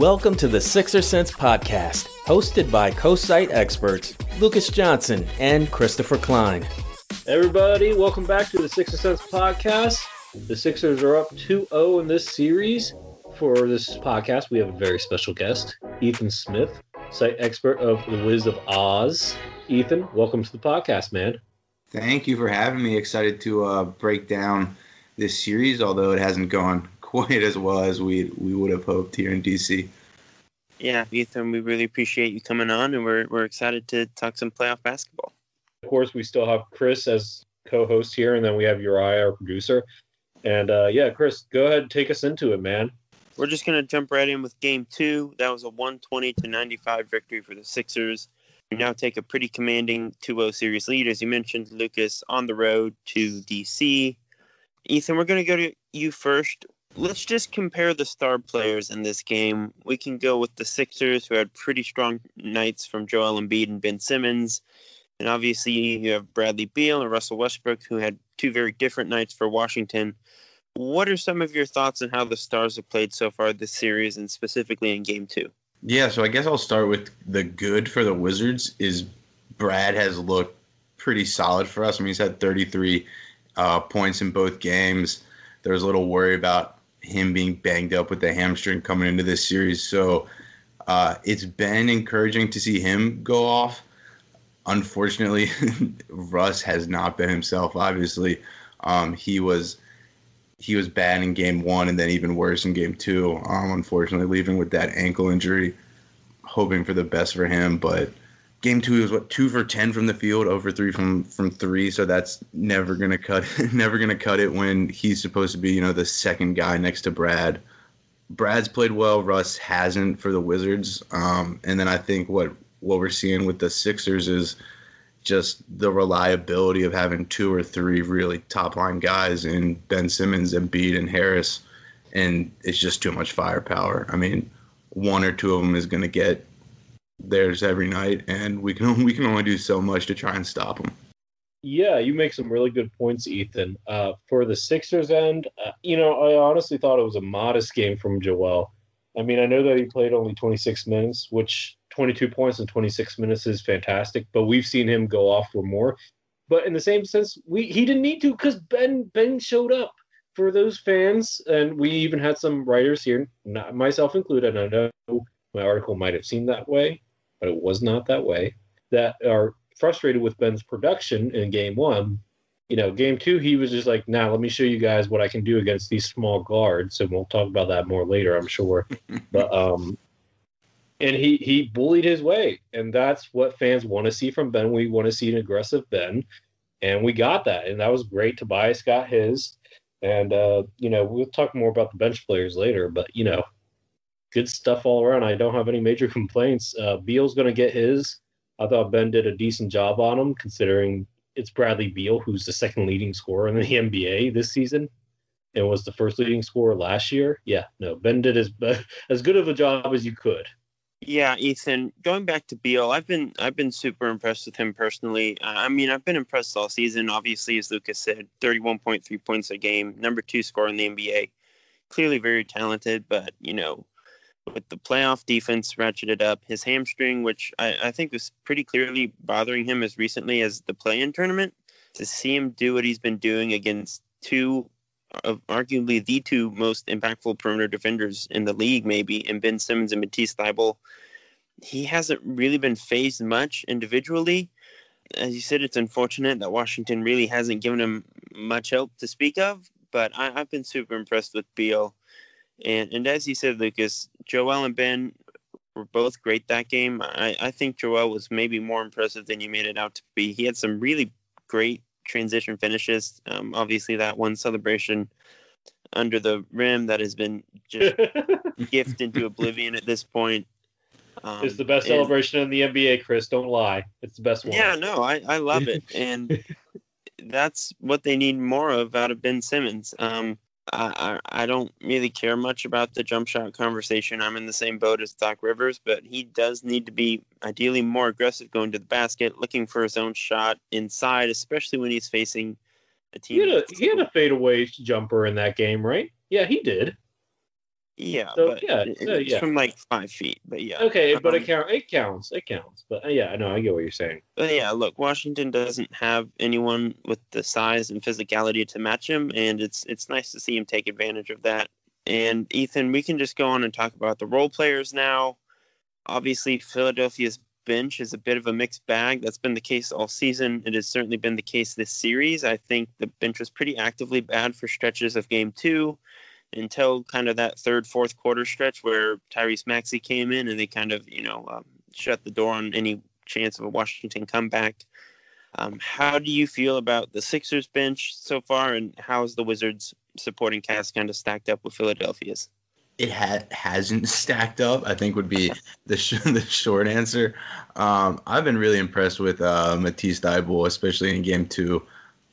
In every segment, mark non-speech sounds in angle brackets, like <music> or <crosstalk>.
Welcome to the Sixer Sense podcast, hosted by co-site experts Lucas Johnson and Christopher Klein. Everybody, welcome back to the Sixer Sense podcast. The Sixers are up 2-0 in this series. For this podcast, we have a very special guest, Ethan Smith, site expert of the Wiz of Awes. Ethan, welcome to the podcast, man. Thank you for having me. Excited to uh, break down this series, although it hasn't gone quite as well as we we would have hoped here in DC. Yeah, Ethan, we really appreciate you coming on, and we're we're excited to talk some playoff basketball. Of course, we still have Chris as co-host here, and then we have Uriah, our producer. And uh, yeah, Chris, go ahead take us into it, man. We're just gonna jump right in with Game Two. That was a 120 to 95 victory for the Sixers. We now take a pretty commanding 2-0 series lead, as you mentioned, Lucas, on the road to DC. Ethan, we're gonna go to you first. Let's just compare the star players in this game. We can go with the Sixers, who had pretty strong nights from Joel Embiid and Ben Simmons. And obviously, you have Bradley Beal and Russell Westbrook, who had two very different nights for Washington. What are some of your thoughts on how the Stars have played so far this series, and specifically in Game Two? Yeah, so I guess I'll start with the good for the Wizards. Is Brad has looked pretty solid for us. I mean, he's had 33 uh, points in both games. There was a little worry about him being banged up with the hamstring coming into this series. So uh, it's been encouraging to see him go off. Unfortunately, <laughs> Russ has not been himself. Obviously, um, he was he was bad in game one, and then even worse in game two. Um, unfortunately, leaving with that ankle injury. Hoping for the best for him, but game two was what two for ten from the field, over three from from three. So that's never gonna cut <laughs> never gonna cut it when he's supposed to be you know the second guy next to Brad. Brad's played well, Russ hasn't for the Wizards. Um, and then I think what what we're seeing with the Sixers is just the reliability of having two or three really top line guys in Ben Simmons, and Embiid, and Harris, and it's just too much firepower. I mean, one or two of them is going to get theirs every night, and we can <laughs> we can only do so much to try and stop them. Yeah, you make some really good points, Ethan. Uh, for the Sixers end, uh, you know, I honestly thought it was a modest game from Joel. I mean, I know that he played only 26 minutes, which 22 points in 26 minutes is fantastic, but we've seen him go off for more. But in the same sense, we he didn't need to because Ben Ben showed up for those fans, and we even had some writers here, not myself included. I know my article might have seemed that way, but it was not that way. That are frustrated with Ben's production in game one. You know, game two, he was just like, now nah, let me show you guys what I can do against these small guards. And we'll talk about that more later, I'm sure. <laughs> but um and he he bullied his way. And that's what fans want to see from Ben. We want to see an aggressive Ben. And we got that. And that was great. Tobias got his. And uh, you know, we'll talk more about the bench players later, but you know, good stuff all around. I don't have any major <laughs> complaints. Uh, Beal's going to get his. I thought Ben did a decent job on him, considering it's Bradley Beal, who's the second leading scorer in the <laughs> NBA this season, and was the first leading scorer last year. Yeah, no, Ben did as <laughs> as good of a job as you could. Yeah, Ethan. Going back to Beal, I've been I've been super impressed with him personally. Uh, I mean, I've been impressed all season. Obviously, as Lucas said, thirty-one point three points a game, number two scorer in the NBA. Clearly, very talented, but you know, with the playoff defense ratcheted up, his hamstring, which I, I think was pretty clearly bothering him as recently as the play-in tournament, to see him do what he's been doing against two of arguably the two most impactful perimeter defenders in the league, maybe, and Ben Simmons and Matisse Thybulle. He hasn't really been fazed much individually. As you said, it's unfortunate that Washington really hasn't given him much help to speak of, but I, have been super impressed with Beal. And and as you said, Lucas, Joel and Ben were both great that game. I, I think Joel was maybe more impressive than you made it out to be. He had some really great transition finishes. Um, obviously, that one celebration under the rim that has been just <laughs> gifted into oblivion at this point. Um, it's the best and, celebration in the NBA, Chris. Don't lie. It's the best one. Yeah, no, I, I love it. And <laughs> that's what they need more of out of Ben Simmons. Um, I, I, I don't really care much about the jump shot conversation. I'm in the same boat as Doc Rivers, but he does need to be ideally more aggressive going to the basket, looking for his own shot inside, especially when he's facing a team. He had a, he had a fadeaway jumper in that game, right? Yeah, he did. Yeah, so, but yeah, it's yeah. from like five feet. But yeah, okay, but um, it counts. It counts. It counts. But uh, yeah, I know. I get what you're saying. But yeah, look, Washington doesn't have anyone with the size and physicality to match him, and it's it's nice to see him take advantage of that. And Ethan, we can just go on and talk about the role players now. Obviously, Philadelphia's bench is a bit of a mixed bag. That's been the case all season. It has certainly been the case this series. I think the bench was pretty actively bad for stretches of game two until kind of that third, fourth quarter stretch where Tyrese Maxey came in and they kind of, you know, um, shut the door on any chance of a Washington comeback. Um, how do you feel about the Sixers bench so far, and how is the Wizards supporting cast kind of stacked up with Philadelphia's? It ha- hasn't stacked up. I think would be the sh- <laughs> the short answer. Um, I've been really impressed with uh, Matisse Thybulle, especially in Game Two.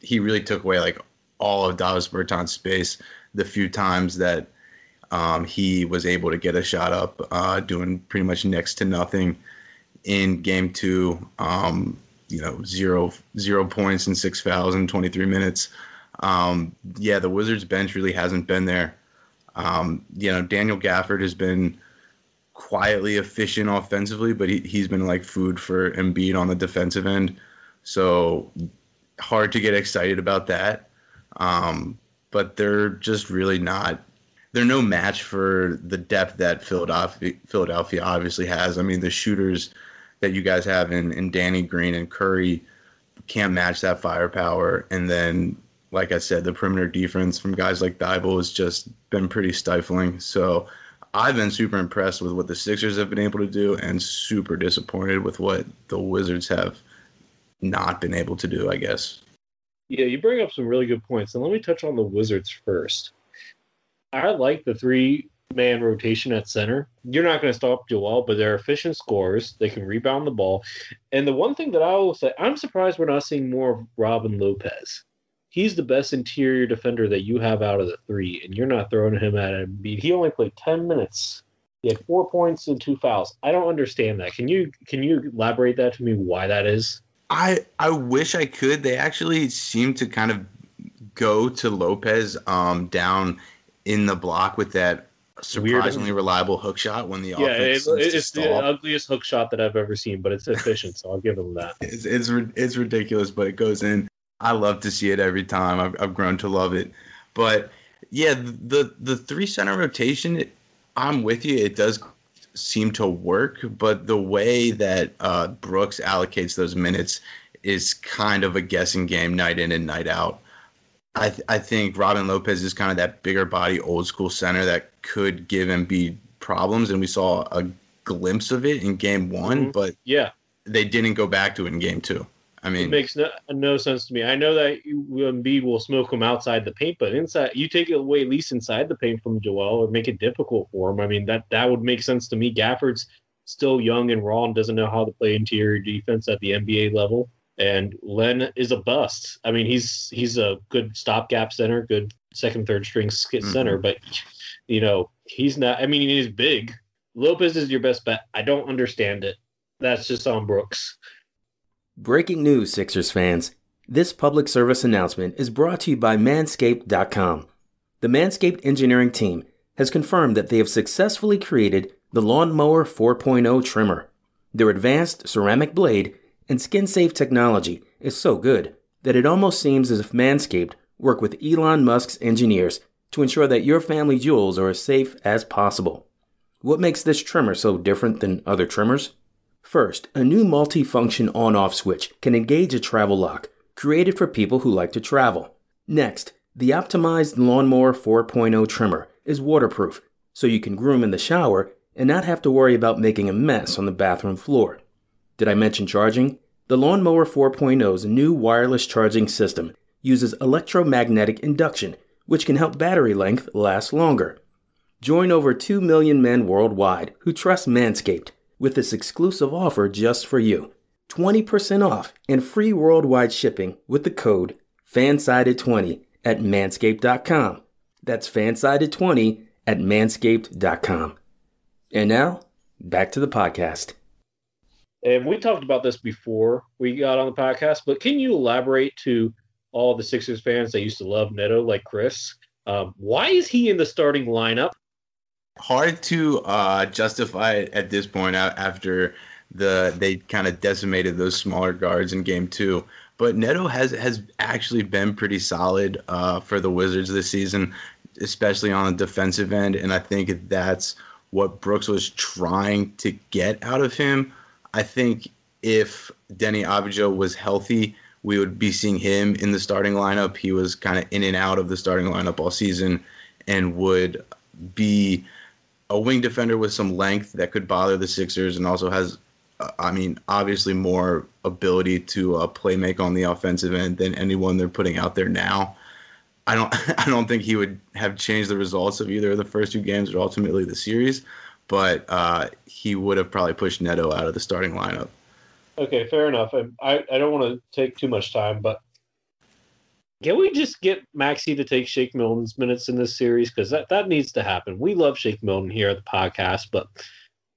He really took away like all of Davis Bertans' space the few times that um, he was able to get a shot up, uh, doing pretty much next to nothing in game two. Um, you know, zero zero points and six fouls in 23 minutes. Um, yeah, the Wizards bench really hasn't been there. Um, you know, Daniel Gafford has been quietly efficient offensively, but he, he's been like food for Embiid on the defensive end. So hard to get excited about that. Um, but they're just really not. They're no match for the depth that Philadelphia, Philadelphia obviously has. I mean, the shooters that you guys have in, in Danny Green and Curry can't match that firepower. And then, like I said, the perimeter defense from guys like Thybulle has just been pretty stifling. So I've been super impressed with what the Sixers have been able to do and super disappointed with what the Wizards have not been able to do, I guess. Yeah, you bring up some really good points. And let me touch on the Wizards first. I like the three man rotation at center. You're not going to stop Joel, but they're efficient scorers. They can rebound the ball. And the one thing that I will say, I'm surprised we're not seeing more of Robin Lopez. He's the best interior defender that you have out of the three, and you're not throwing him at beat. He only played 10 minutes. He had four points and two fouls. I don't understand that. Can you can you elaborate that to me why that is? I I wish I could. They actually seem to kind of go to Lopez um, down in the block with that surprisingly Weird. reliable hook shot when the yeah, offense it, it's the ugliest hook shot that I've ever seen, but it's efficient, so I'll give them that. <laughs> It's, it's it's ridiculous, but it goes in. I love to see it every time. I've I've grown to love it, but yeah, the the three center rotation. I'm with you. It does seem to work, but the way that uh, Brooks allocates those minutes is kind of a guessing game night in and night out. I, th- I think Robin Lopez is kind of that bigger body, old school center that could give Embiid problems, and we saw a glimpse of it in game one, mm-hmm. but yeah, they didn't go back to it in game two. I mean, it makes no, no sense to me. I know that Embiid will smoke him outside the paint, but inside, you take it away at least inside the paint from Joel, or make it difficult for him. I mean, that that would make sense to me. Gafford's still young and raw and doesn't know how to play interior defense at the NBA level. And Len is a bust. I mean, he's he's a good stopgap center, good second, third string mm-hmm. center, but you know, he's not. I mean, he's big. Lopez is your best bet. I don't understand it. That's just on Brooks. Breaking news, Sixers fans. This public service announcement is brought to you by Manscaped.com. The Manscaped engineering team has confirmed that they have successfully created the Lawnmower 4.0 trimmer. Their advanced ceramic blade and skin safe technology is so good that it almost seems as if Manscaped worked with Elon Musk's engineers to ensure that your family jewels are as safe as possible. What makes this trimmer so different than other trimmers? First, a new multi-function on-off switch can engage a travel lock, created for people who like to travel. Next, the optimized Lawnmower 4.0 trimmer is waterproof, so you can groom in the shower and not have to worry about making a mess on the bathroom floor. Did I mention charging? The Lawnmower 4.0's new wireless charging system uses electromagnetic induction, which can help battery length last longer. Join over 2 million men worldwide who trust Manscaped with this exclusive offer just for you 20% off and free worldwide shipping with the code FANSIDED20 at manscaped.com. That's fansided20 at manscaped.com. And now, back to the podcast. And we talked about this before we got on the podcast, but can you elaborate to all the Sixers fans that used to love Neto like Chris? Um, why is he in the starting lineup? Hard to uh, justify at this point after the they kind of decimated those smaller guards in game two. But Neto has has actually been pretty solid uh, for the Wizards this season, especially on the defensive end, and I think that's what Brooks was trying to get out of him. I think if Deni Avdija was healthy, we would be seeing him in the starting lineup. He was kind of in and out of the starting lineup all season and would be a wing defender with some length that could bother the Sixers and also has I mean, obviously more ability to uh, play make on the offensive end than anyone they're putting out there now. I don't <laughs> I don't think he would have changed the results of either of the first two games or ultimately the series, but uh, he would have probably pushed Neto out of the starting lineup. Okay, fair enough. I I don't want to take too much time, but can we just get Maxey to take Shake Milton's minutes in this series because that that needs to happen. We love Shake Milton here at the podcast, but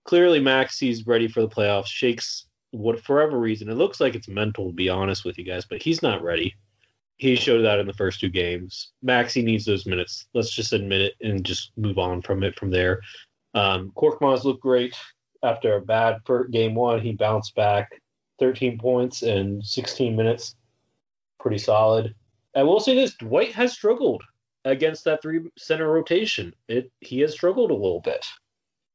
clearly Maxey's ready for the playoffs. Shakes what for whatever reason. It looks like it's mental to be honest with you guys, but he's not ready. He showed that in the first two games. Maxey needs those minutes. Let's just admit it and just move on from it from there. Um, Korkmaz looked great after a bad game one. He bounced back 13 points in 16 minutes. Pretty solid. I will say this Dwight has struggled against that three center rotation. It he has struggled a little bit.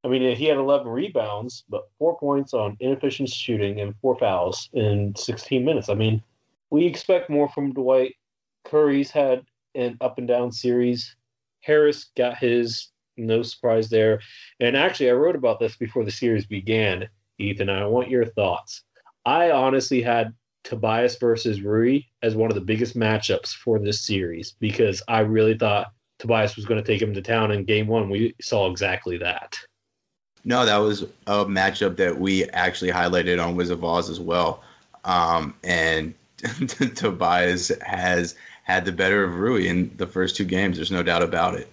I mean, he had 11 rebounds, but four points on inefficient shooting and four fouls in 16 minutes. I mean, we expect more from Dwight. Curry's had an up and down series. Harris got his, no surprise there. And actually, I wrote about this before the series began, Ethan. I want your thoughts. I honestly had Tobias versus Rui as one of the biggest matchups for this series because I really thought Tobias was going to take him to town in game one. We saw exactly that. No, that was a matchup that we actually highlighted on Wizard of Oz as well. Um, and <laughs> Tobias has had the better of Rui in the first two games. There's no doubt about it.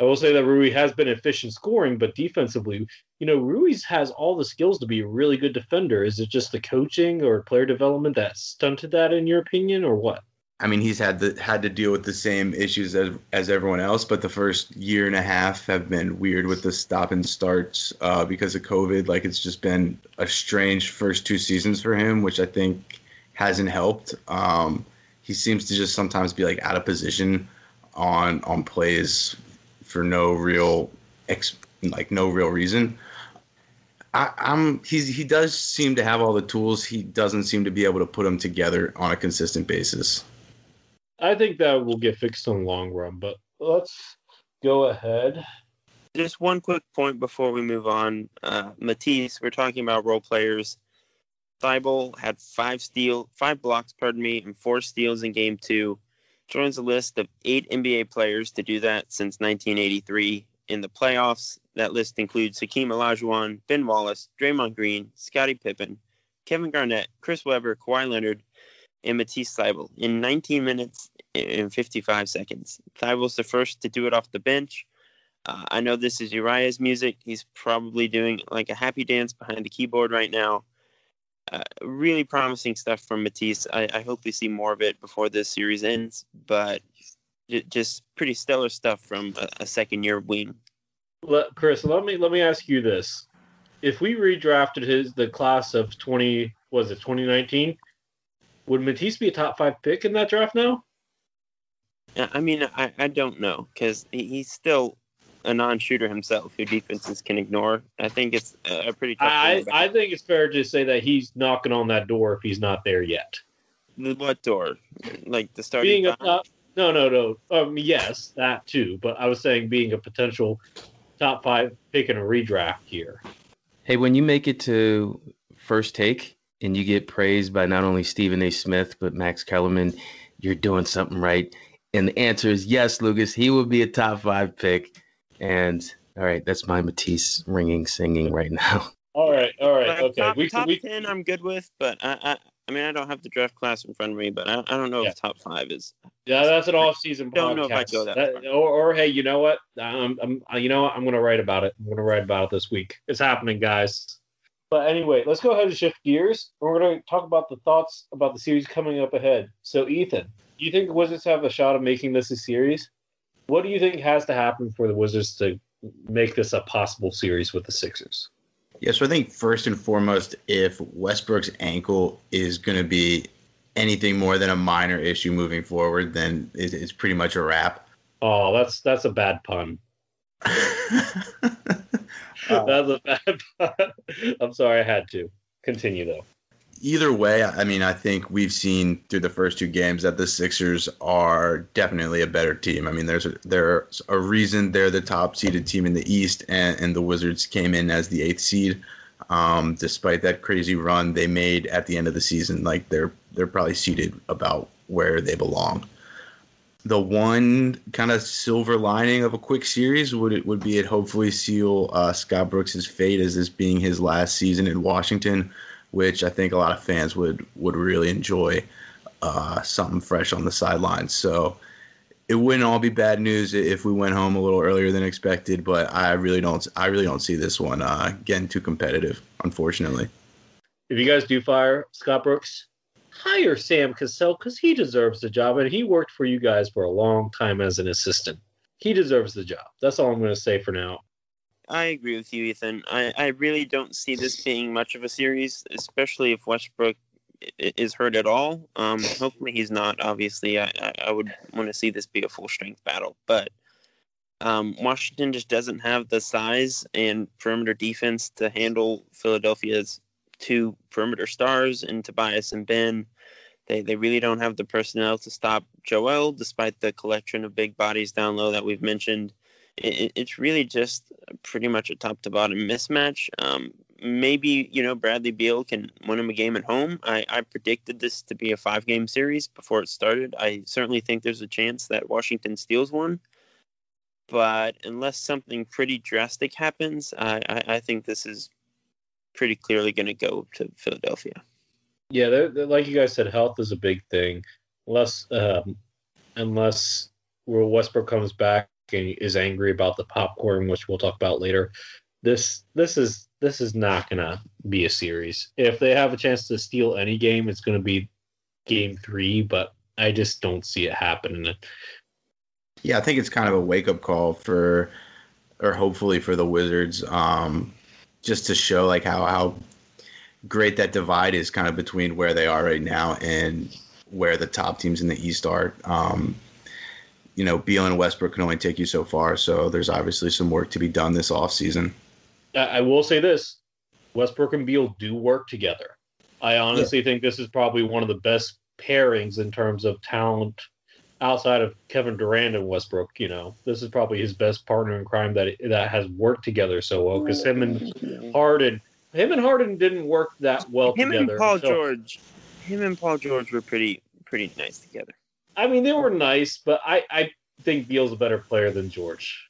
I will say that Rui has been efficient scoring, but defensively, you know, Rui's has all the skills to be a really good defender. Is it just the coaching or player development that stunted that, in your opinion, or what? I mean, he's had the, had to deal with the same issues as as everyone else, but the first year and a half have been weird with the stop and starts uh, because of COVID. Like it's just been a strange first two seasons for him, which I think hasn't helped. Um, he seems to just sometimes be like out of position on on plays for no real ex like no real reason. I, am he's he does seem to have all the tools. He doesn't seem to be able to put them together on a consistent basis. I think that will get fixed in the long run, but let's go ahead. Just one quick point before we move on. Uh, Matisse, we're talking about role players. Thybulle had five steal, five blocks, pardon me, and four steals in game two. Joins a list of eight NBA players to do that since 1983. In the playoffs, that list includes Hakeem Olajuwon, Ben Wallace, Draymond Green, Scottie Pippen, Kevin Garnett, Chris Webber, Kawhi Leonard, and Matisse Thybulle in 19 minutes and 55 seconds. Thybulle's the first to do it off the bench. Uh, I know this is Uriah's music. He's probably doing like a happy dance behind the keyboard right now. Uh, really promising stuff from Matisse. I, I, hope we see more of it before this series ends, but j- just pretty stellar stuff from a, a second year wing. let, Chris, let me let me ask you this: If we redrafted his the class of twenty, was it twenty nineteen? Would Matisse be a top five pick in that draft now? Yeah, I mean, I, I don't know because he's still a non-shooter himself who defenses can ignore. I think it's a pretty tough. I I think it's fair to say that he's knocking on that door if he's not there yet. The what door? Like the starting. Being a top, no, no, no. Um, yes, that too. But I was saying being a potential top five pick in a redraft here. Hey, when you make it to first take and you get praised by not only Stephen A. Smith but Max Kellerman, you're doing something right. And the answer is yes, Lucas. He will be a top five pick. And all right, that's my Matisse ringing, singing right now. <laughs> All right, all right, okay. Top, we top we ten, I'm good with, but I, I, I mean, I don't have the draft class in front of me, but I, I don't know Yeah. if top five is. Yeah, that's an off-season podcast. Don't know if I'd go that far. or, or hey, you know what? I'm, I'm, uh, you know what? I'm going to write about it. I'm going to write about it this week. It's happening, guys. But anyway, let's go ahead and shift gears. We're going to talk about the thoughts about the series coming up ahead. So, Ethan, do you think the Wizards have a shot of making this a series? What do you think has to happen for the Wizards to make this a possible series with the Sixers? Yeah, so I think first and foremost, if Westbrook's ankle is going to be anything more than a minor issue moving forward, then it's pretty much a wrap. Oh, that's that's a bad pun. <laughs> That's a bad pun. I'm sorry, I had to. Continue though. Either way, I mean, I think we've seen through the first two games that the Sixers are definitely a better team. I mean, there's a, there's a reason they're the top seeded team in the East, and, and the Wizards came in as the eighth seed. Um, despite that crazy run they made at the end of the season, like they're they're probably seated about where they belong. The one kind of silver lining of a quick series would it would be it hopefully seal uh, Scott Brooks' fate as this being his last season in Washington which I think a lot of fans would would really enjoy uh, something fresh on the sidelines. So it wouldn't all be bad news if we went home a little earlier than expected, but I really don't I really don't see this one uh, getting too competitive, unfortunately. If you guys do fire Scott Brooks, hire Sam Cassell because he deserves the job, and he worked for you guys for a long time as an assistant. He deserves the job. That's all I'm going to say for now. I agree with you, Ethan. I, I really don't see this being much of a series, especially if Westbrook is hurt at all. Um, hopefully he's not. Obviously, I, I, would want to see this be a full strength battle, but um, Washington just doesn't have the size and perimeter defense to handle Philadelphia's two perimeter stars in Tobias and Ben. They they really don't have the personnel to stop Joel, despite the collection of big bodies down low that we've mentioned. It, it- it's really just pretty much a top to bottom mismatch. Um, maybe you know Bradley Beal can win him a game at home. I, I predicted this to be a five game series before it started. I certainly think there's a chance that Washington steals one. But unless something pretty drastic happens, I, I, I think this is pretty clearly going to go to Philadelphia. Yeah, they're, they're- like you guys said, health is a big thing. Unless, um, unless where Westbrook comes back is angry about the popcorn, which we'll talk about later. This this is this is not gonna be a series. If they have a chance to steal any game, it's gonna be game three. But I just don't see it happening. Yeah, I think it's kind of a wake up call for, or hopefully for the Wizards, um, just to show like how how great that divide is kind of between where they are right now and where the top teams in the East are. Um, you know, Beal and Westbrook can only take you so far, so there's obviously some work to be done this offseason. I, I will say this: Westbrook and Beal do work together. I honestly think this is probably one of the best pairings in terms of talent outside of Kevin Durant and Westbrook. You know, this is probably his best partner in crime that that has worked together so well. Because him and Harden, him and Harden didn't work that well Him together. and Paul So, George, him and Paul George were pretty pretty nice together. I mean, they were nice, but I I think Beal's a better player than George.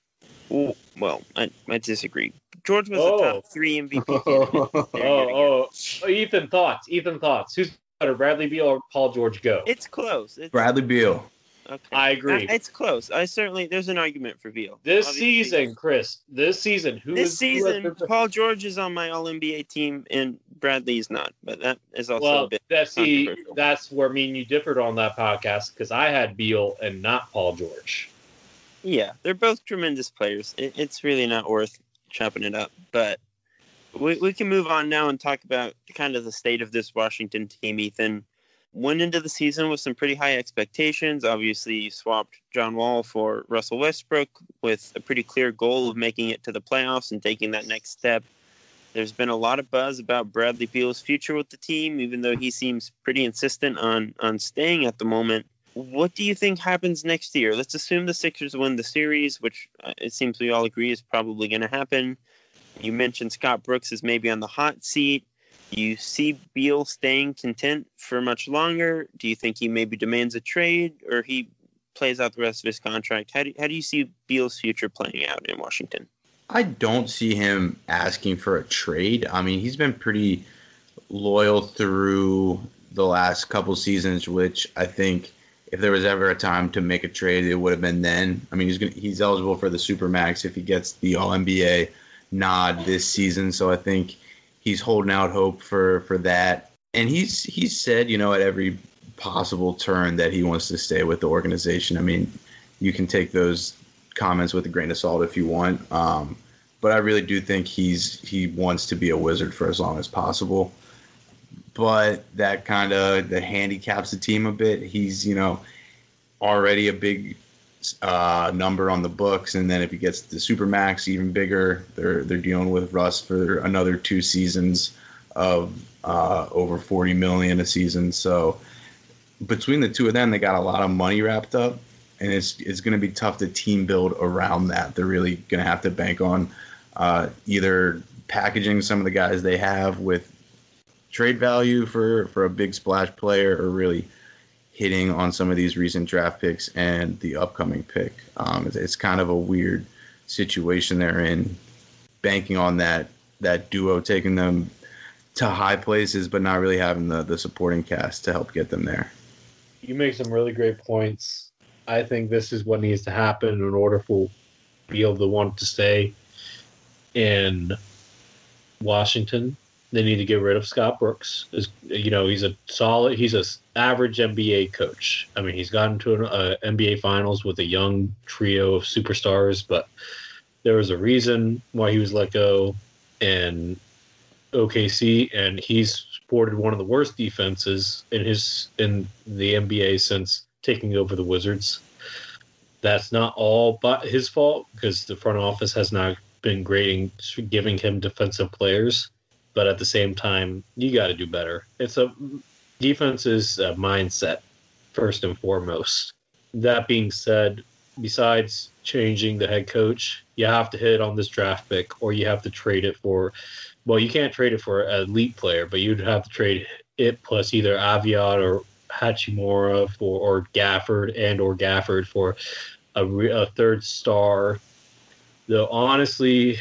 Ooh, well, I, I disagree. George was Oh. the top three MVP. candidate. <laughs> There Oh, oh, oh, Ethan, thoughts? Ethan, thoughts? Who's better, Bradley Beal or Paul George? Go. It's close. It's, Bradley Beal. Okay. I agree. Uh, It's close. I certainly there's an argument for Beal. This Obviously, season, Chris. This season, who This is who has season, been- Paul George is on my All NBA team, and Bradley's not. But that is also a Well, bit. that's see, that's where me and you differed on that podcast because I had Beal and not Paul George. Yeah, they're both tremendous players. It, it's really not worth chopping it up. But we, we can move on now and talk about kind of the state of this Washington team, Ethan. Went into the season with some pretty high expectations. Obviously, you swapped John Wall for Russell Westbrook with a pretty clear goal of making it to the playoffs and taking that next step. There's been a lot of buzz about Bradley Beal's future with the team, even though he seems pretty insistent on on staying at the moment. What do you think happens next year? Let's assume the Sixers win the series, which uh, it seems we all agree is probably going to happen. You mentioned Scott Brooks is maybe on the hot seat. You see Beal staying content for much longer? Do you think he maybe demands a trade or he plays out the rest of his contract? How do, how do you see Beal's future playing out in Washington? I don't see him asking for a trade. I mean, he's been pretty loyal through the last couple seasons, which I think if there was ever a time to make a trade, it would have been then. I mean, he's gonna, he's eligible for the supermax if he gets the All NBA nod this season, so I think he's holding out hope for for that. And he's he's said, you know, at every possible turn that he wants to stay with the organization. I mean, you can take those comments with a grain of salt if you want. Um, but I really do think he's he wants to be a wizard for as long as possible. But that kind of that handicaps the team a bit. He's you know already a big uh, number on the books, and then if he gets the supermax, even bigger. They're they're dealing with Russ for another two seasons of uh, over forty million a season. So between the two of them, they got a lot of money wrapped up and it's it's going to be tough to team build around that. They're really going to have to bank on uh, either packaging some of the guys they have with trade value for for a big splash player, or really hitting on some of these recent draft picks and the upcoming pick. Um, it's, it's kind of a weird situation they're in, banking on that that duo taking them to high places, but not really having the the supporting cast to help get them there. You make some really great points I think this is what needs to happen in order for Beal to want to stay in Washington. They need to get rid of Scott Brooks. Is you know he's a solid, he's a average NBA coach. I mean he's gotten to an uh, NBA Finals with a young trio of superstars, but there was a reason why he was let go in OKC, and he's sported one of the worst defenses in his in the NBA since taking over the Wizards. That's not all but his fault because the front office has not been grading, giving him defensive players. But at the same time, you got to do better. It's a defense is a mindset first and foremost. That being said, besides changing the head coach, you have to hit on this draft pick, or you have to trade it for. Well, you can't trade it for an elite player, but you'd have to trade it plus either Avdija or Hachimura for or Gafford and or Gafford for a, a third star. Though honestly,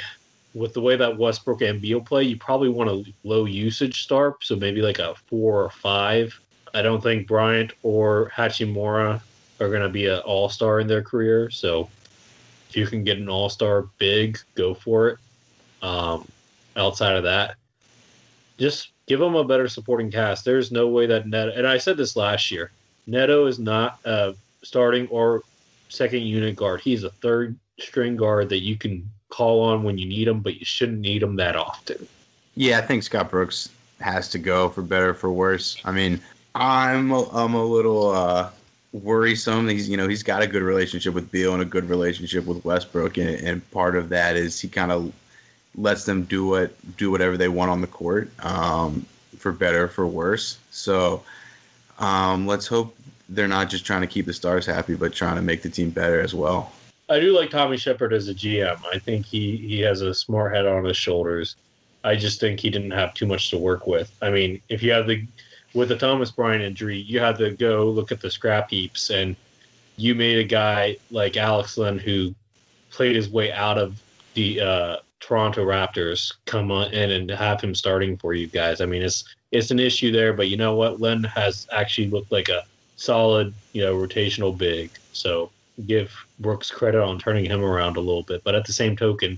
with the way that Westbrook and Beal play, you probably want a low usage star, so maybe like a four or five. I don't think Bryant or Hachimura are going to be an all star in their career. So if you can get an all star big, go for it. Um, outside of that, just give them a better supporting cast. There's no way that Neto, and I said this last year, Neto is not a starting or second unit guard. He's a third string guard that you can call on when you need them, but you shouldn't need them that often. Yeah, I think Scott Brooks has to go for better for worse. I mean, I'm a, I'm a little uh, worrisome. He's you know he's got a good relationship with Beal and a good relationship with Westbrook, and, and part of that is he kind of lets them do what do whatever they want on the court, um, for better for worse. So um, let's hope they're not just trying to keep the stars happy, but trying to make the team better as well. I do like Tommy Sheppard as a GM. I think he he has a smart head on his shoulders. I just think he didn't have too much to work with. I mean, if you have the with the Thomas Bryant injury, you had to go look at the scrap heaps, and you made a guy like Alex Len who played his way out of the uh, Toronto Raptors come on in and have him starting for you guys. I mean, it's it's an issue there, but you know what? Len has actually looked like a solid, you know, rotational big. So give Brooks credit on turning him around a little bit. But at the same token,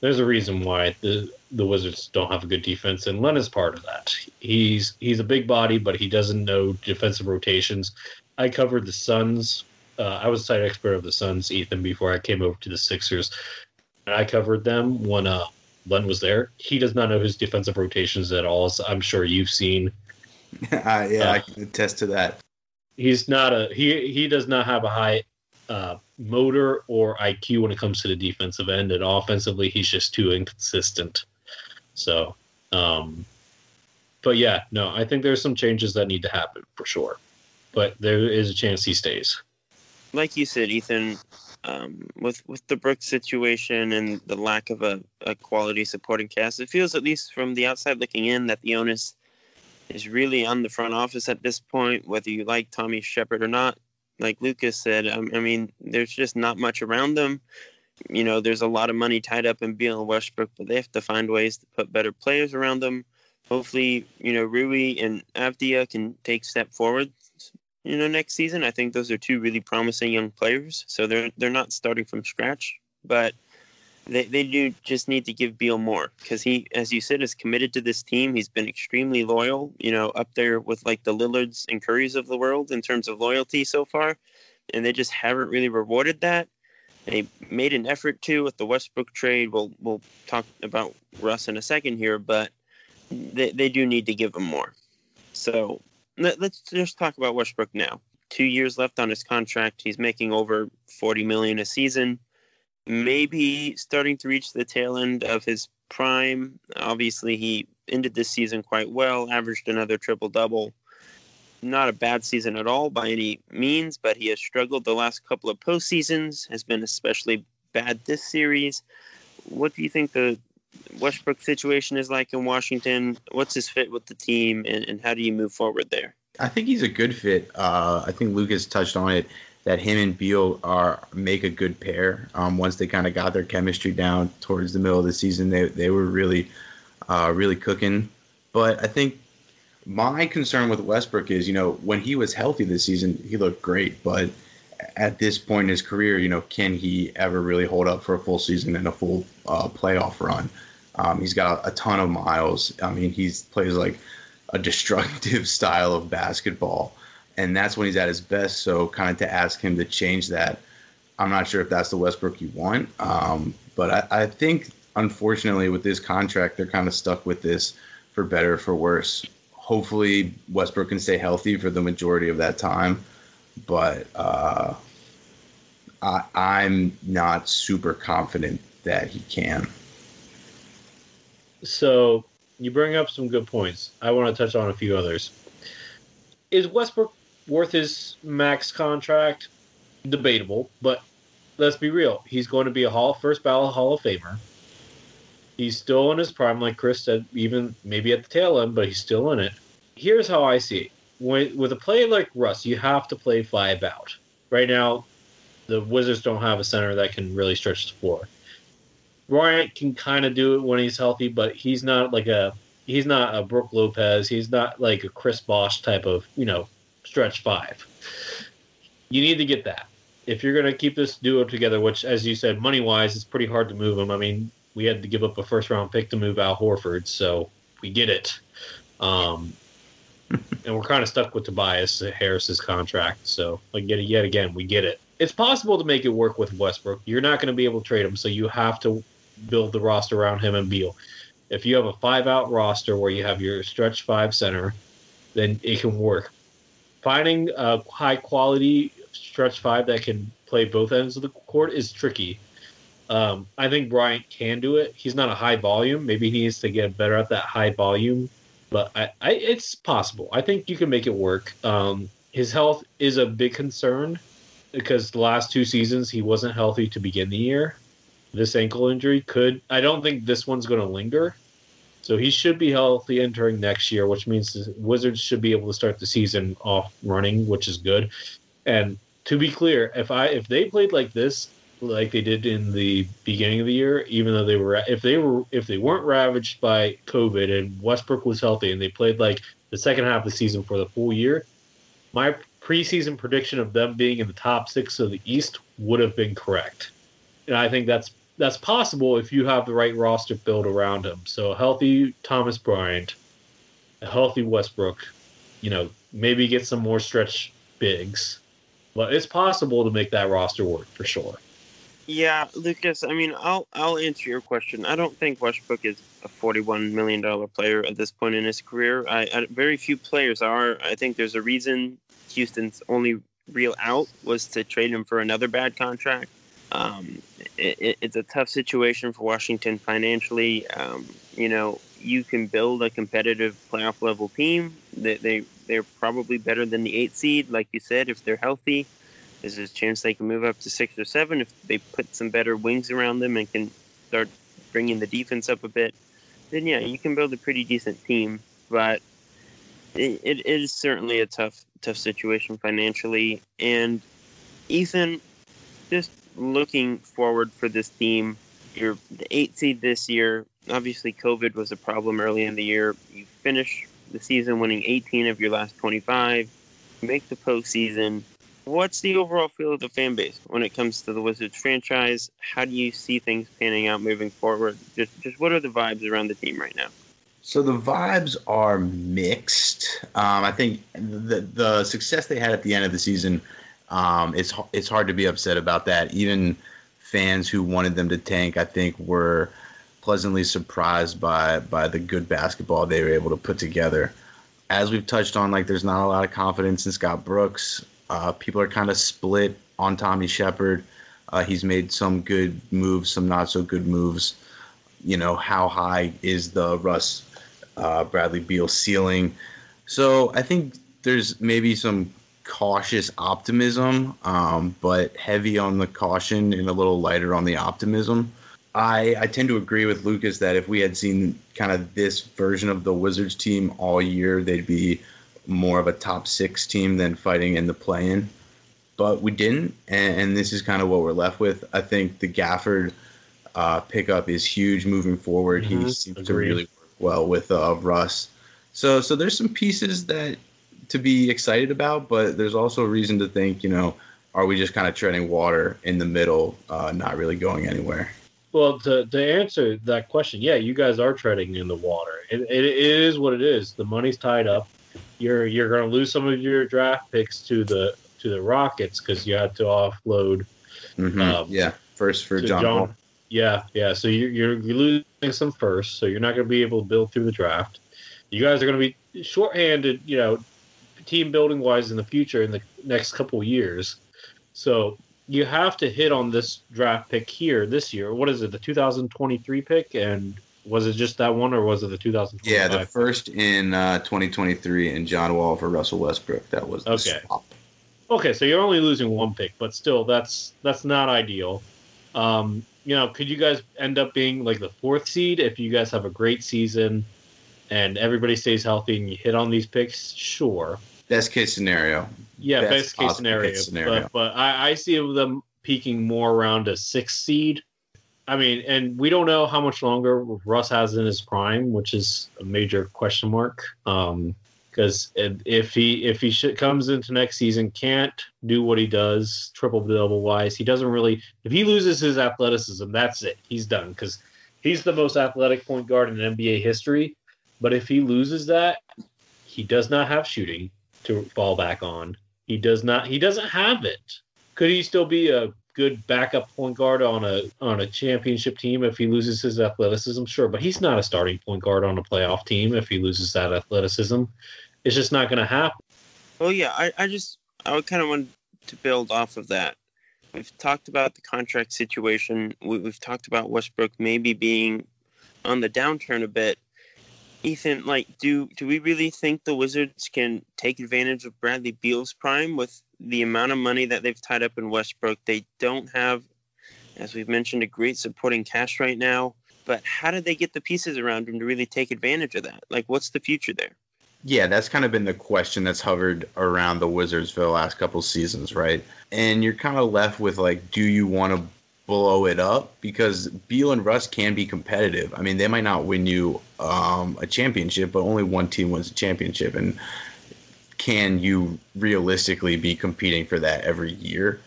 there's a reason why the the Wizards don't have a good defense, and Len is part of that. He's he's a big body, but he doesn't know defensive rotations. I covered the Suns uh, I was a site expert of the Suns, Ethan, before I came over to the Sixers. And I covered them when uh, Len was there. He does not know his defensive rotations at all. As I'm sure you've seen. <laughs> uh, yeah, I can attest to that. He's not a he. He does not have a high uh, motor or IQ when it comes to the defensive end, and offensively, he's just too inconsistent. So, um, but yeah, no, I think there's some changes that need to happen for sure. But there is a chance he stays. Like you said, Ethan, um, with with the Brooks situation and the lack of a, a quality supporting cast, it feels at least from the outside looking in that the onus is really on the front office at this point, whether you like Tommy Sheppard or not. Like Lucas said, um, I mean, there's just not much around them. You know, there's a lot of money tied up in Beal and Westbrook, but they have to find ways to put better players around them. Hopefully, you know, Rui and Avdija can take step forward you know, next season. I think those are two really promising young players. So they're they're not starting from scratch, but they, they do just need to give Beal more because he, as you said, is committed to this team. He's been extremely loyal, you know, up there with like the Lillards and Currys of the world in terms of loyalty so far. And they just haven't really rewarded that. They made an effort to with the Westbrook trade. We'll we'll talk about Russ in a second here, but they, they do need to give him more. So let, us just talk about Westbrook now. Two years left on his contract. He's making over forty million a season. Maybe starting to reach the tail end of his prime. Obviously, he ended this season quite well, averaged another triple double. Not a bad season at all by any means, but he has struggled the last couple of postseasons, has been especially bad this series. What do you think the Westbrook situation is like in Washington? What's his fit with the team, and, and how do you move forward there? I think he's a good fit. Uh, I think Lucas touched on it that him and Beal are make a good pair. Um, once they kind of got their chemistry down towards the middle of the season, they they were really, uh, really cooking. But I think my concern with Westbrook is, you know, when he was healthy this season, he looked great. But at this point in his career, you know, can he ever really hold up for a full season and a full uh, playoff run? Um, he's got a ton of miles. I mean, he plays like a destructive <laughs> style of basketball, and that's when he's at his best. So, kind of to ask him to change that, I'm not sure if that's the Westbrook you want. Um, but I, I think, unfortunately, with this contract, they're kind of stuck with this for better or for worse. Hopefully, Westbrook can stay healthy for the majority of that time, but uh, I, I'm not super confident that he can. So you bring up some good points. I want to touch on a few others. Is Westbrook worth his max contract? Debatable, but let's be real. He's going to be a Hall first ballot Hall of Famer. He's still in his prime, like Chris said, even maybe at the tail end, but he's still in it. Here's how I see it. With a play like Russ, you have to play five out. Right now, the Wizards don't have a center that can really stretch the floor. Bryant can kind of do it when he's healthy, but he's not like a he's not a Brook Lopez. He's not like a Chris Bosh type of you know stretch five. You need to get that if you're going to keep this duo together. Which, as you said, money wise, it's pretty hard to move them. I mean, we had to give up a first round pick to move Al Horford, so we get it. Um, <laughs> and we're kind of stuck with Tobias Harris's contract. So, like, yet, yet again, we get it. It's possible to make it work with Westbrook. You're not going to be able to trade him, so you have to build the roster around him and Beal. If you have a five out roster where you have your stretch five center, then it can work. Finding a high quality stretch five that can play both ends of the court is tricky. Um, I think Bryant can do it. He's not a high volume. Maybe he needs to get better at that high volume, but I, I, it's possible. I think you can make it work. Um, his health is a big concern because the last two seasons he wasn't healthy to begin the year this ankle injury could. I don't think this one's going to linger. So he should be healthy entering next year, which means the Wizards should be able to start the season off running, which is good. And to be clear, if I if they played like this, like they did in the beginning of the year, even though they were if they were if they weren't ravaged by COVID and Westbrook was healthy and they played like the second half of the season for the full year, my preseason prediction of them being in the top six of the East would have been correct. And I think that's that's possible if you have the right roster built around him. So healthy Thomas Bryant, a healthy Westbrook, you know, maybe get some more stretch bigs, but it's possible to make that roster work for sure. Yeah, Lucas. I mean, I'll I'll answer your question. I don't think Westbrook is a forty-one million dollar player at this point in his career. I, I, very few players are. I think there's a reason Houston's only real out was to trade him for another bad contract. Um, it, it's a tough situation for Washington financially. Um, you know, you can build a competitive playoff level team. They, they they're probably better than the eight seed, like you said, if they're healthy. There's a chance they can move up to six or seven if they put some better wings around them and can start bringing the defense up a bit. Then yeah, you can build a pretty decent team, but it, it is certainly a tough tough situation financially. And Ethan, just looking forward for this team, you're the eight seed this year. Obviously, COVID was a problem early in the year. You finish the season winning 18 of your last 25, make the postseason. What's the overall feel of the fan base when it comes to the Wizards franchise? How do you see things panning out moving forward? Just, just what are the vibes around the team right now? So the vibes are mixed. Um, I think the the success they had at the end of the season, um, it's it's hard to be upset about that. Even fans who wanted them to tank, I think, were pleasantly surprised by by the good basketball they were able to put together. As we've touched on, like there's not a lot of confidence in Scott Brooks. Uh, people are kind of split on Tommy Sheppard. Uh, he's made some good moves, some not so good moves. You know, how high is the Russ uh, Bradley Beal ceiling? So I think there's maybe some cautious optimism, um, but heavy on the caution and a little lighter on the optimism. I, I tend to agree with Lucas that if we had seen kind of this version of the Wizards team all year, they'd be more of a top six team than fighting in the play in. But we didn't, and, and, this is kind of what we're left with. I think the Gafford uh, pickup is huge moving forward. Mm-hmm. He seems Agreed. to really work well with uh, Russ. So, so there's some pieces that to be excited about, but there's also a reason to think, you know, are we just kind of treading water in the middle, uh, not really going anywhere? Well, to, to answer that question, yeah, you guys are treading in the water. It, it, it is what it is. The money's tied up. You're you're going to lose some of your draft picks to the to the Rockets because you had to offload. Mm-hmm. Um, yeah, first for John. John yeah, yeah. So you're, you're you're losing some first, so you're not going to be able to build through the draft. You guys are going to be shorthanded, you know, team building wise in the future in the next couple years. So you have to hit on this draft pick here this year. What is it, the 2023 pick? And was it just that one, or was it the 2025? Yeah, the first in uh, 2023 and John Wall for Russell Westbrook. That was okay. Swap. Okay, so you're only losing one pick, but still, that's that's not ideal. Um, you know, could you guys end up being like the fourth seed if you guys have a great season and everybody stays healthy and you hit on these picks? Sure. Best case scenario. Yeah, best, best case scenario. Case scenario. But, but I, I see them peaking more around a six seed. I mean, and we don't know how much longer Russ has in his prime, which is a major question mark. Um, because if he if he sh- comes into next season can't do what he does triple double wise he doesn't really if he loses his athleticism that's it he's done because he's the most athletic point guard in nba history but if he loses that he does not have shooting to fall back on. He does not. He doesn't have it. Could he still be a good backup point guard on a on a championship team if he loses his athleticism? Sure, but he's not a starting point guard on a playoff team if he loses that athleticism. It's just not going to happen. Well, yeah, I, I just I would kind of want to build off of that. We've talked about the contract situation. We, we've talked about Westbrook maybe being on the downturn a bit. Ethan, like, do do we really think the Wizards can take advantage of Bradley Beal's prime with the amount of money that they've tied up in Westbrook? They don't have, as we've mentioned, a great supporting cast right now. But how did they get the pieces around him to really take advantage of that? Like, what's the future there? Yeah, that's kind of been the question that's hovered around the Wizards for the last couple seasons, right? And you're kind of left with like, do you want to blow it up because Beal and Russ can be competitive. I mean, they might not win you um, a championship, but only one team wins a championship. And can you realistically be competing for that every year?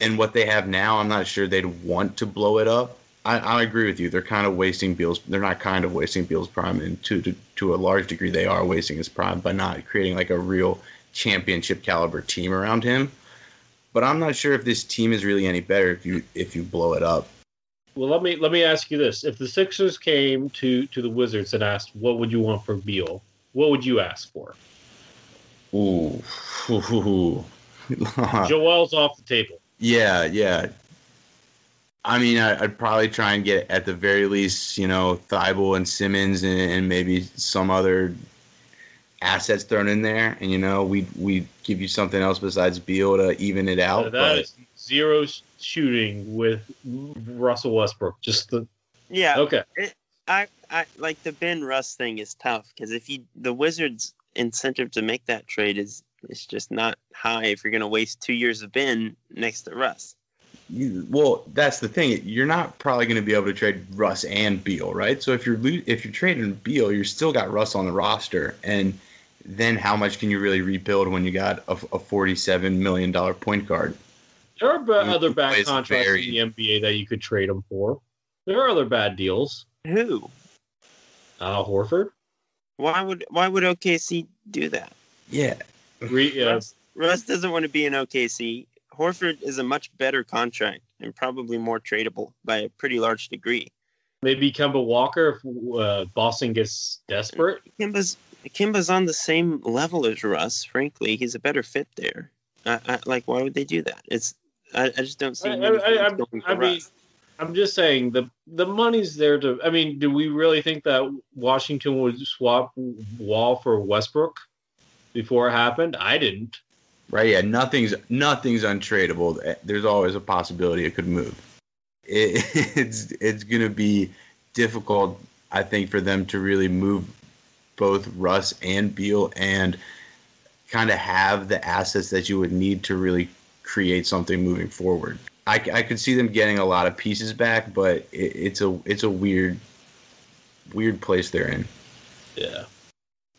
And what they have now, I'm not sure they'd want to blow it up. I, I agree with you. They're kind of wasting Beal's. They're not kind of wasting Beal's prime, and to, to to a large degree, they are wasting his prime by not creating like a real championship caliber team around him. But I'm not sure if this team is really any better if you if you blow it up. Well, let me let me ask you this: If the Sixers came to to the Wizards and asked, "What would you want for Beal?" What would you ask for? Ooh. <laughs> Joel's off the table. Yeah, yeah. I mean, I, would probably try and get at the very least, you know, Thybulle and Simmons and, and, maybe some other assets thrown in there, and you know, we we give you something else besides Beal to even it out. that but... is zero shooting with Russell Westbrook. Just the yeah. Okay. It, I I like the Ben Russ thing is tough because if you the Wizards' incentive to make that trade is it's just not high if you're going to waste two years of Ben next to Russ. well, that's the thing. You're not probably going to be able to trade Russ and Beal, right? So if you're if you're trading Beal, you're still got Russ on the roster, and then how much can you really rebuild when you got a, a forty-seven million dollar point guard? There are b- other bad contracts very... in the NBA that you could trade them for. There are other bad deals. Who? Uh, Horford. Why would Why would OKC do that? Yeah, Re, <laughs> uh, Russ, Russ doesn't want to be in OKC. Horford is a much better contract and probably more tradable by a pretty large degree. Maybe Kemba Walker if uh, Boston gets desperate. Kemba's Kemba's on the same level as Russ. Frankly, he's a better fit there. I, I, like, why would they do that? It's I, I just don't see. I, I, I mean, I'm just saying the the money's there to. I mean, do we really think that Washington would swap Wall for Westbrook before it happened? I didn't. Right. Yeah. Nothing's nothing's untradeable. Eh, there's always a possibility it could move. It, <laughs> it's it's gonna be difficult, I think, for them to really move both Russ and Beal and kind of have the assets that you would need to really create something moving forward. I, I could see them getting a lot of pieces back, but it, it's a it's a weird weird place they're in. Yeah.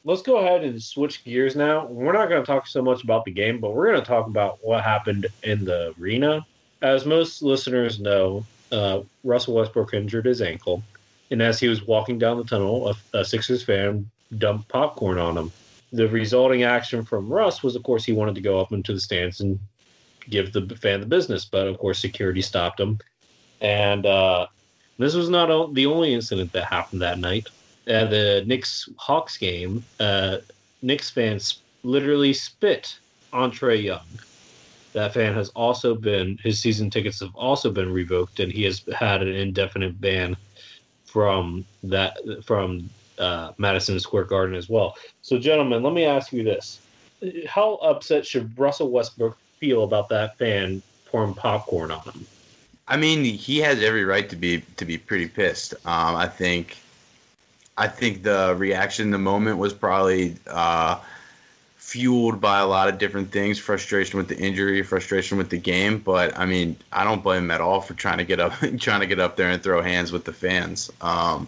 Let's go ahead and switch gears now. We're not going to talk so much about the game, but we're going to talk about what happened in the arena. As most listeners know, uh, Russell Westbrook injured his ankle, and as he was walking down the tunnel, a, a Sixers fan dumped popcorn on him. The resulting action from Russ was, of course, he wanted to go up into the stands and give the fan the business. But of course, security stopped him. And uh, this was not the only incident that happened that night. At the Knicks Hawks game, uh, Knicks fans literally spit on Trae Young. That fan has also been his season tickets have also been revoked, and he has had an indefinite ban from that from uh, Madison Square Garden as well. So, gentlemen, let me ask you this: How upset should Russell Westbrook feel about that fan pouring popcorn on him? I mean, he has every right to be to be pretty pissed. Um, I think, I think the reaction the moment was probably uh, fueled by a lot of different things: frustration with the injury, frustration with the game. But I mean, I don't blame him at all for trying to get up, <laughs> trying to get up there and throw hands with the fans. Um,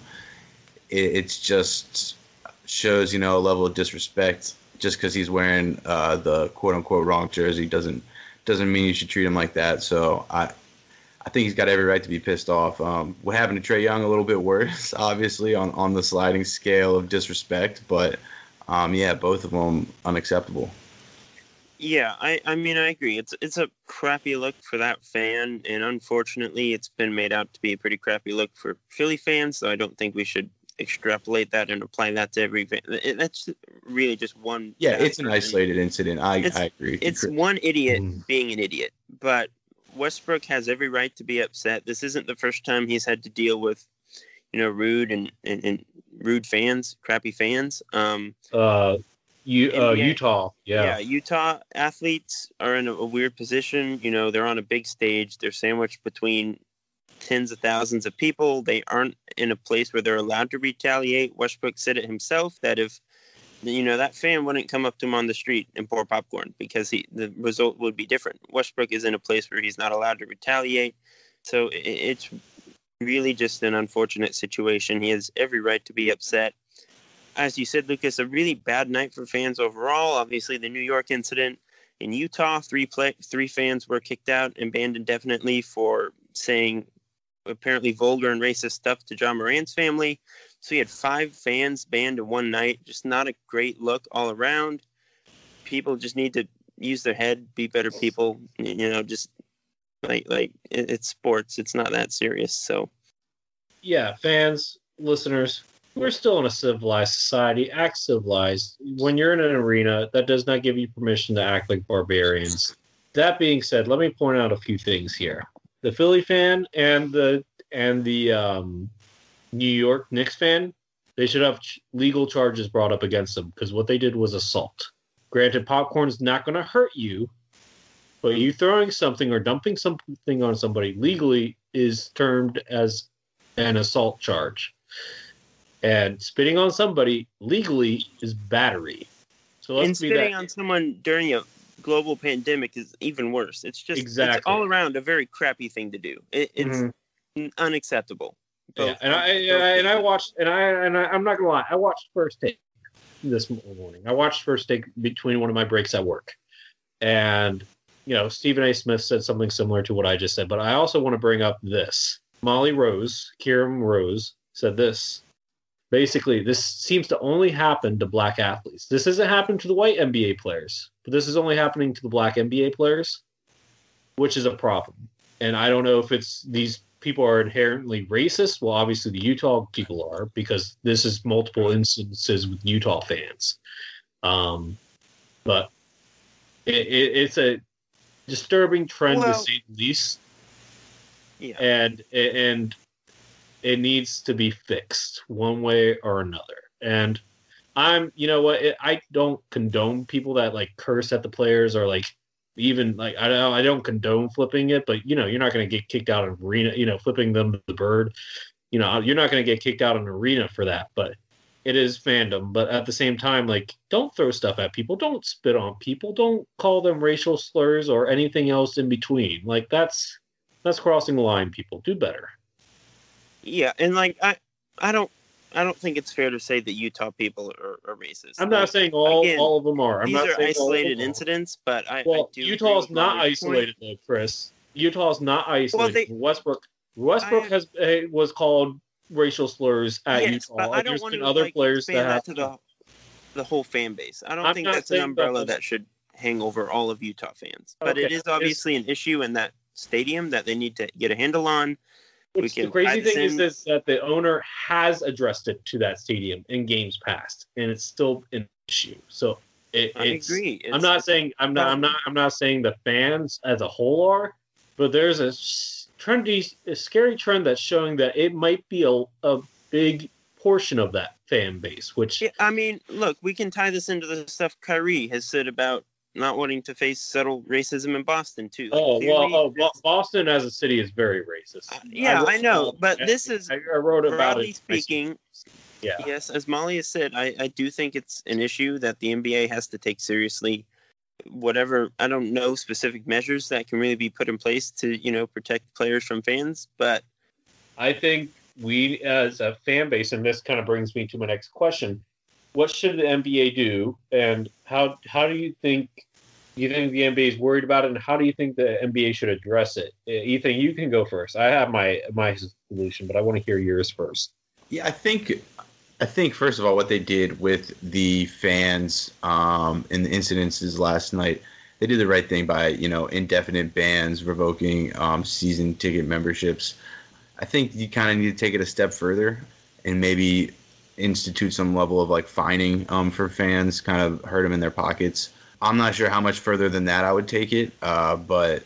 it, it's just shows you know a level of disrespect just because he's wearing uh, the quote unquote wrong jersey doesn't doesn't mean you should treat him like that. So I I think he's got every right to be pissed off. Um, what happened to Trae Young a little bit worse, <laughs> obviously on on the sliding scale of disrespect, but um, yeah, both of them unacceptable. Yeah, I, I mean I agree. It's it's a crappy look for that fan, and unfortunately, it's been made out to be a pretty crappy look for Philly fans. So I don't think we should extrapolate that and apply that to every that's really just one yeah it's an isolated incident. I, I agree it's one idiot mm. being an idiot but westbrook has every right to be upset. This isn't the first time he's had to deal with you know rude and, and, and rude fans crappy fans. Um uh you uh utah yeah. yeah utah athletes are in a, a weird position. You know they're on a big stage. They're sandwiched between tens of thousands of people. They aren't in a place where they're allowed to retaliate. Westbrook said it himself that if you know that fan wouldn't come up to him on the street and pour popcorn because he the result would be different. Westbrook is in a place where he's not allowed to retaliate, so it's really just an unfortunate situation. He has every right to be upset. As you said, Lucas, a really bad night for fans overall. Obviously, the New York incident in Utah, three play, three fans were kicked out and banned indefinitely for saying apparently vulgar and racist stuff to Ja Morant's family. So he had five fans banned in one night. Just not a great look all around. People just need to use their head, be better people. You know, just like like it's sports. It's not that serious. So yeah, fans, listeners, we're still in a civilized society. Act civilized. When you're in an arena, that does not give you permission to act like barbarians. That being said, let me point out a few things here. The Philly fan and the and the um, New York Knicks fan, they should have ch- legal charges brought up against them because what they did was assault. Granted, popcorn is not going to hurt you, but you throwing something or dumping something on somebody legally is termed as an assault charge. And spitting on somebody legally is battery. So let's and spitting on someone during a global pandemic is even worse. It's just exactly. it's all around a very crappy thing to do. It, it's mm-hmm. unacceptable. Both, yeah, and I, and I and I watched and I and I, I'm not gonna lie, I watched First Take this morning. I watched First Take between one of my breaks at work, and you know Stephen A. Smith said something similar to what I just said. But I also want to bring up this. Molly Rose, Kieran Rose, said this. Basically, this seems to only happen to black athletes. This isn't happening to the white NBA players, but this is only happening to the black NBA players, which is a problem. And I don't know if it's these people are inherently racist. Well, obviously the Utah people are because this is multiple instances with Utah fans. Um, but it, it, it's a disturbing trend well, to say the least. Yeah. And and it needs to be fixed one way or another. And I'm, you know what, it, I don't condone people that like curse at the players or like even like I don't I don't condone flipping it, but you know you're not going to get kicked out of arena. You know, flipping them the bird. You know, you're not going to get kicked out of an arena for that. But it is fandom. But at the same time, like don't throw stuff at people. Don't spit on people. Don't call them racial slurs or anything else in between. Like that's that's crossing the line. People do better. Yeah, and like I I don't I don't think it's fair to say that Utah people are, are racist. I'm not saying all Again, all of them are. I'm these not are isolated incidents, but I well, I Utah's not isolated point. though, Chris. Utah's not isolated. Well, they, Westbrook Westbrook I, has uh, was called racial slurs at yes, Utah. I don't want to other like, players that, have to the, the whole fan base. I don't I'm think that's an umbrella that, that should hang over all of Utah fans. But okay. it is obviously it's, an issue in that stadium that they need to get a handle on. The crazy thing is this, that the owner has addressed it to that stadium in games past, and it's still an issue. So it, I agree. It's, I'm not saying I'm not I'm not I'm not saying the fans as a whole are, but there's a trendy, a scary trend that's showing that it might be a, a big portion of that fan base. Which yeah, I mean, look, we can tie this into the stuff Kyrie has said about not wanting to face subtle racism in Boston too. oh well, oh, well, Boston as a city is very racist. Uh, yeah, I, I know, but this is I, I wrote about it. speaking. Yeah. Yes, as Molly has said, I, I do think it's an issue that the NBA has to take seriously. Whatever I don't know specific measures that can really be put in place to you know protect players from fans, but I think we as a fan base, and this kind of brings me to my next question what should the NBA do, and how how do you think you think the NBA is worried about it, and how do you think the NBA should address it? Uh, Ethan, you can go first. I have my my solution, but I want to hear yours first. Yeah, I think I think first of all, what they did with the fans um, and the incidences last night, they did the right thing by you know indefinite bans, revoking um, season ticket memberships. I think you kind of need to take it a step further and maybe institute some level of like fining um, for fans, kind of hurt them in their pockets. I'm not sure how much further than that I would take it, uh, but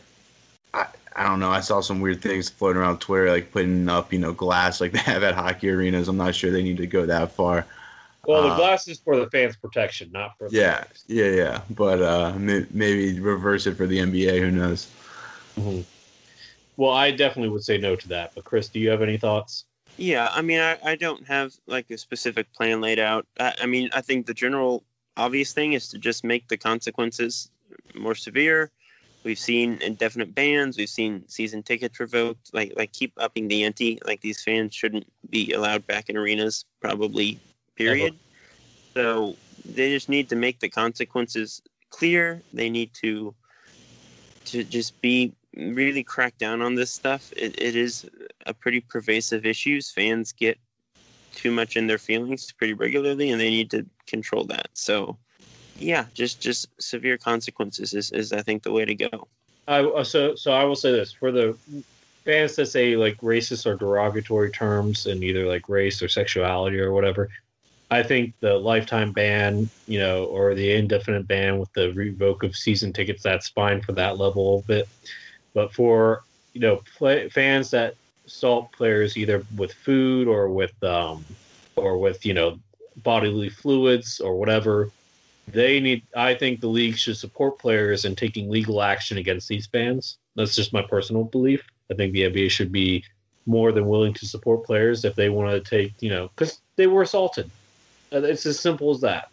I, I don't know. I saw some weird things floating around Twitter, like putting up you know glass like <laughs> they have at hockey arenas. I'm not sure they need to go that far. Well, the uh, glass is for the fans' protection, not for. yeah, fans. yeah, yeah. But uh, maybe reverse it for the NBA. Who knows? Mm-hmm. Well, I definitely would say no to that. But Chris, do you have any thoughts? Yeah, I mean, I, I don't have like a specific plan laid out. I, I mean, I think the general obvious thing is to just make the consequences more severe. We've seen indefinite bans. We've seen season tickets revoked. Like, like keep upping the ante. Like these fans shouldn't be allowed back in arenas. Probably, period. So they just need to make the consequences clear. They need to to just be really crack down on this stuff. It, it is a pretty pervasive issue. Fans get too much in their feelings pretty regularly, and they need to control that. So, yeah, just just severe consequences is, is I think the way to go. I uh, so so I will say this for the fans that say like racist or derogatory terms in either like race or sexuality or whatever. I think the lifetime ban, you know, or the indefinite ban with the revoke of season tickets, that's fine for that level of it. But for you know, play, fans that salt players either with food or with um, or with you know bodily fluids or whatever, they need. I think the league should support players in taking legal action against these bans. That's just my personal belief. I think the NBA should be more than willing to support players if they want to take, you know, because they were assaulted. Uh, it's as simple as that.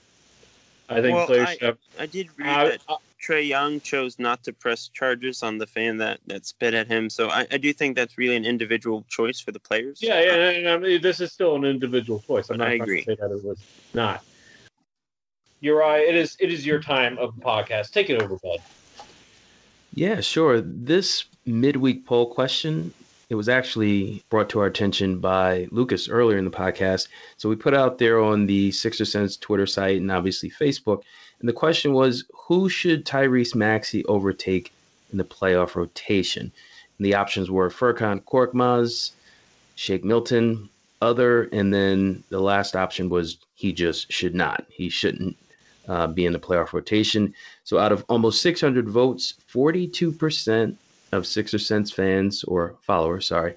I think well, players I, have. I did read I- that Trae Young chose not to press charges on the fan that, that spit at him. So I, I do think that's really an individual choice for the players. Yeah, yeah, and I mean, this is still an individual choice. I'm not I trying agree. to say that it was not. You're. It is. It is your time of the podcast. Take it over, bud. Yeah, sure. This midweek poll question, it was actually brought to our attention by Lucas earlier in the podcast. So we put out there on the Sixer Sense Twitter site and obviously Facebook. And the question was, who should Tyrese Maxey overtake in the playoff rotation? And the options were Furkan Korkmaz, Shake Milton, other, and then the last option was he just should not. He shouldn't uh, be in the playoff rotation. So out of almost 600 votes, 42% of Sixer Sense fans or followers, sorry,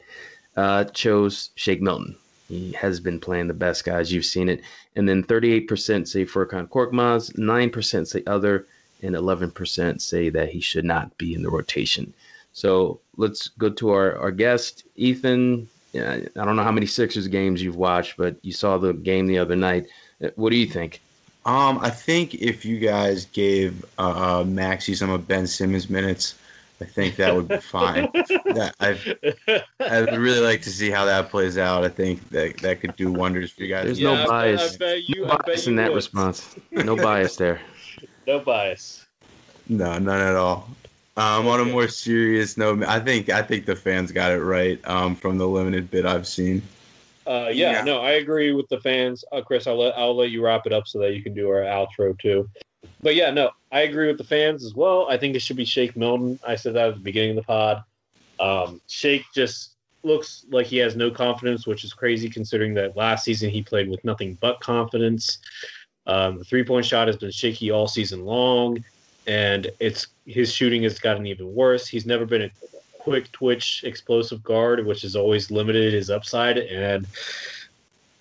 uh, chose Shake Milton. He has been playing the best guys. You've seen it. And then 38% say Furkan Korkmaz, 9% say other, and 11% say that he should not be in the rotation. So let's go to our, our guest, Ethan. I don't know how many Sixers games you've watched, but you saw the game the other night. Uh, What do you think? Um, I think if you guys gave uh, Maxey some of Ben Simmons minutes, I think that would be fine. that I I would really like to see how that plays out. I think that that could do wonders for you guys. There's Yeah, no I bet- bias. I bet you. No I bet bias you in that response. No bias there. <laughs> No bias. No, none at all. Um, on a more serious note, I think I think the fans got it right um, from the limited bit I've seen. Uh, yeah, Yeah. no, I agree with the fans. Uh, Chris, I'll let I'll let you wrap it up so that you can do our outro too. But yeah, no, I agree with the fans as well. I think it should be Shake Milton. I said that at the beginning of the pod. Um, Shake just looks like he has no confidence, which is crazy considering that last season he played with nothing but confidence. Um, the three point shot has been shaky all season long, and it's his shooting has gotten even worse. He's never been a quick twitch, explosive guard, which has always limited his upside. And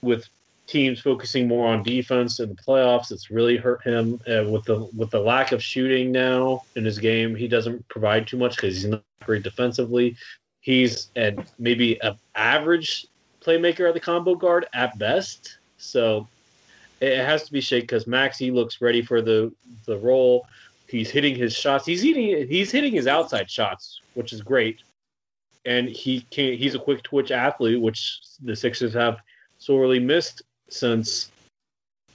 with teams focusing more on defense in the playoffs, it's really hurt him. Uh, with the with the lack of shooting now in his game, he doesn't provide too much because he's not great defensively. He's at maybe an average playmaker at the combo guard at best. So it has to be Shake because Maxey looks ready for the the role. He's hitting his shots. He's hitting he's hitting his outside shots, which is great. And he can he's a quick twitch athlete, which the Sixers have sorely missed since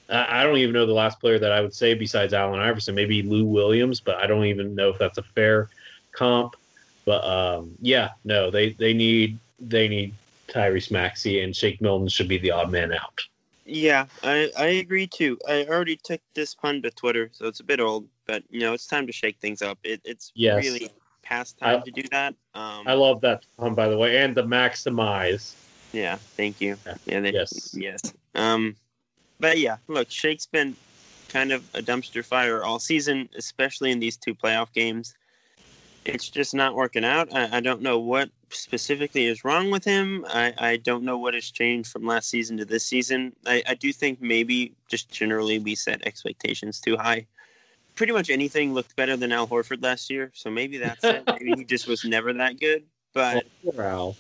I don't even know the last player that I would say besides Allen Iverson, maybe Lou Williams, but I don't even know if that's a fair comp. But um, yeah, no, they they need they need Tyrese Maxey and Shake Milton should be the odd man out. Yeah, I, I agree too. I already took this pun to Twitter, so it's a bit old, but you know, it's time to shake things up. It, it's Yes. really past time I- to do that. Um, I love that pun by the way, and the maximize. Yeah, thank you. Yeah, they, Yes. yes. Um, but yeah, look, Shake's been kind of a dumpster fire all season, especially in these two playoff games. It's just not working out. I, I don't know what specifically is wrong with him. I, I don't know what has changed from last season to this season. I, I do think maybe just generally we set expectations too high. Pretty much anything looked better than Al Horford last year, so maybe that's it. Maybe he just was never that good. But <laughs> Al.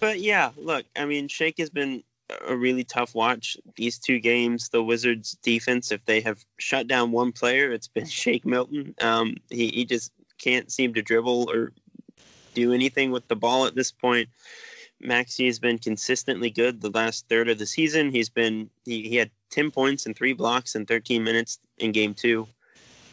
But yeah, look, I mean, Shake has been a really tough watch. These two games, the Wizards' defense, if they have shut down one player, it's been <laughs> Shake Milton. Um, he, he just can't seem to dribble or do anything with the ball at this point. Maxey has been consistently good the last third of the season. He's been he, he had 10 points and three blocks in 13 minutes in game two.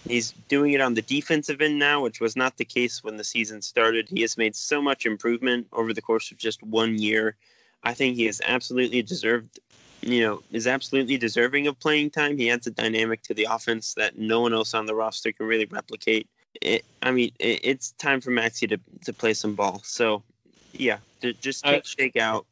He's doing it on the defensive end now, which was not the case when the season started. He has made so much improvement over the course of just one year. I think he is absolutely deserved you know, is absolutely deserving of playing time. He adds a dynamic to the offense that no one else on the roster can really replicate. It, I mean, it, it's time for Maxey to, to play some ball. So, yeah, just take I, Shake out,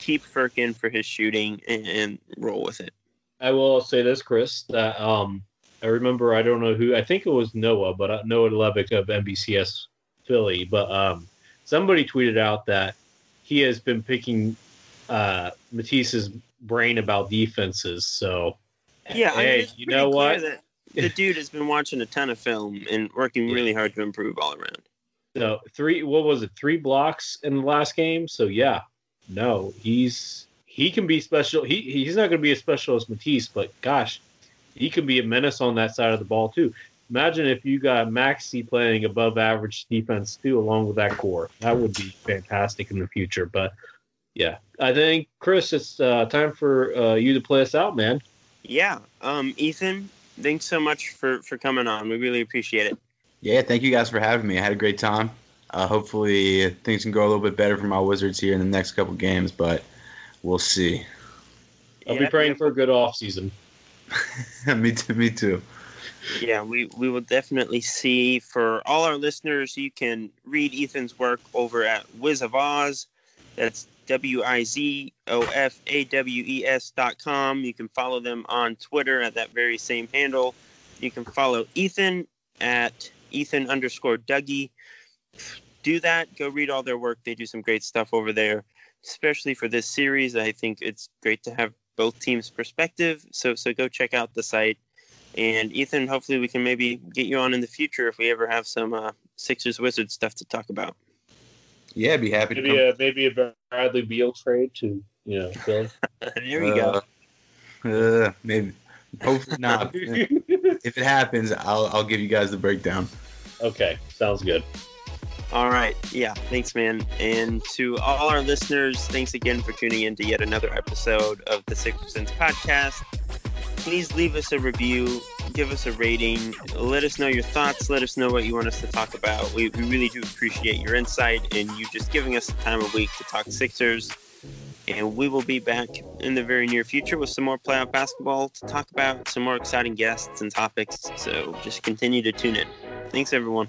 keep Furkan for his shooting, and, and, roll with it. I will say this, Chris, that um, I remember, I don't know who, I think it was Noah, but uh, Noah Levick of NBCS Philly, but um, somebody tweeted out that he has been picking uh, Matisse's brain about defenses. So, yeah, hey, I mean, you know what? the dude has been watching a ton of film and working really hard to improve all around. So three, what was it? Three blocks in the last game. So yeah, no, he's he can be special. He he's not going to be as special as Matisse, but gosh, he can be a menace on that side of the ball too. Imagine if you got Maxey playing above average defense too, along with that core. That would be fantastic in the future. But yeah, I think Chris, it's uh, time for uh, you to play us out, man. Yeah, um, Ethan, thanks so much for for coming on. We really appreciate it. Yeah, thank you guys for having me. I had a great time. Uh, hopefully, things can go a little bit better for my Wizards here in the next couple games, but we'll see. I'll yeah, be praying for a good off season. <laughs> me too. Me too. Yeah, we, we will definitely see. For all our listeners, you can read Ethan's work over at Wiz of Awes. That's W I Z O F A W E S dot com. You can follow them on Twitter at that very same handle. You can follow Ethan at Ethan underscore Dougie. Do that. Go read all their work. They do some great stuff over there, especially for this series. I think it's great to have both teams' perspective. So so go check out the site. And Ethan, hopefully we can maybe get you on in the future if we ever have some uh, Sixers Wizards stuff to talk about. Yeah, I'd be happy maybe to. Come. A, maybe a Bradley Beal trade to you know Philly. <laughs> there we uh, go. Uh, maybe. Hopefully <laughs> not. if it happens, I'll I'll give you guys the breakdown. Okay, sounds good. All right. Yeah. Thanks, man. And to all our listeners, thanks again for tuning in to yet another episode of the Six Podcast. Please leave us a review, give us a rating, let us know your thoughts, let us know what you want us to talk about. We, we really do appreciate your insight and you just giving us the time of week to talk Sixers. And we will be back in the very near future with some more playoff basketball to talk about, some more exciting guests and topics. So just continue to tune in. Thanks, everyone.